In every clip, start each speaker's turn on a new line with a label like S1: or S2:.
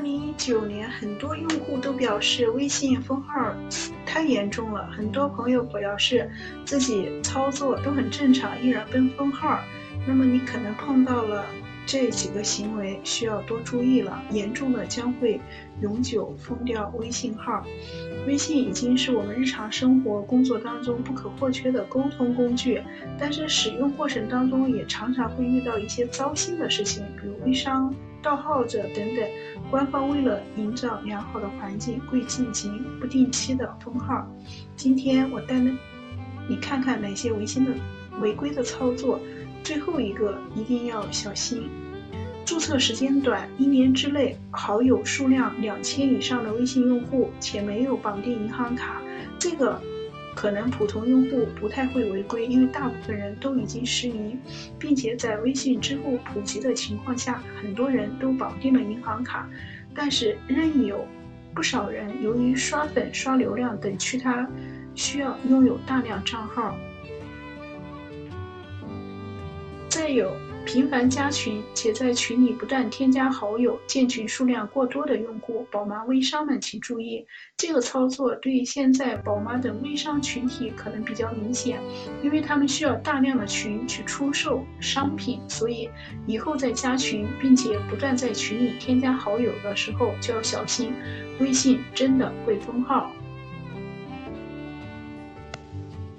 S1: 零一九年，很多用户都表示微信封号太严重了，很多朋友表示自己操作都很正常，依然被封号。那么你可能碰到了这几个行为，需要多注意了，严重的将会永久封掉微信号。微信已经是我们日常生活、工作当中不可或缺的沟通工具，但是使用过程当中也常常会遇到一些糟心的事情，比如微商盗号者等等。官方为了营造良好的环境，会进行不定期的封号。今天我带你看看哪些违心的违规的操作。最后一个一定要小心，注册时间短，一年之内好友数量两千以上的微信用户，且没有绑定银行卡，这个可能普通用户不太会违规，因为大部分人都已经实名，并且在微信支付普及的情况下，很多人都绑定了银行卡，但是仍有不少人由于刷粉、刷流量等其他需要拥有大量账号。再有频繁加群，且在群里不断添加好友、建群数量过多的用户，宝妈微商们请注意，这个操作对现在宝妈等微商群体可能比较明显，因为他们需要大量的群去出售商品，所以以后在加群，并且不断在群里添加好友的时候就要小心，微信真的会封号。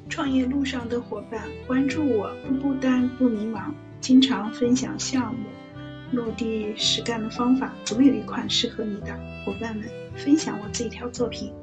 S1: 创业路上的伙伴，关注我，不孤单，不迷茫。经常分享项目落地实干的方法，总有一款适合你的。伙伴们，分享我这条作品。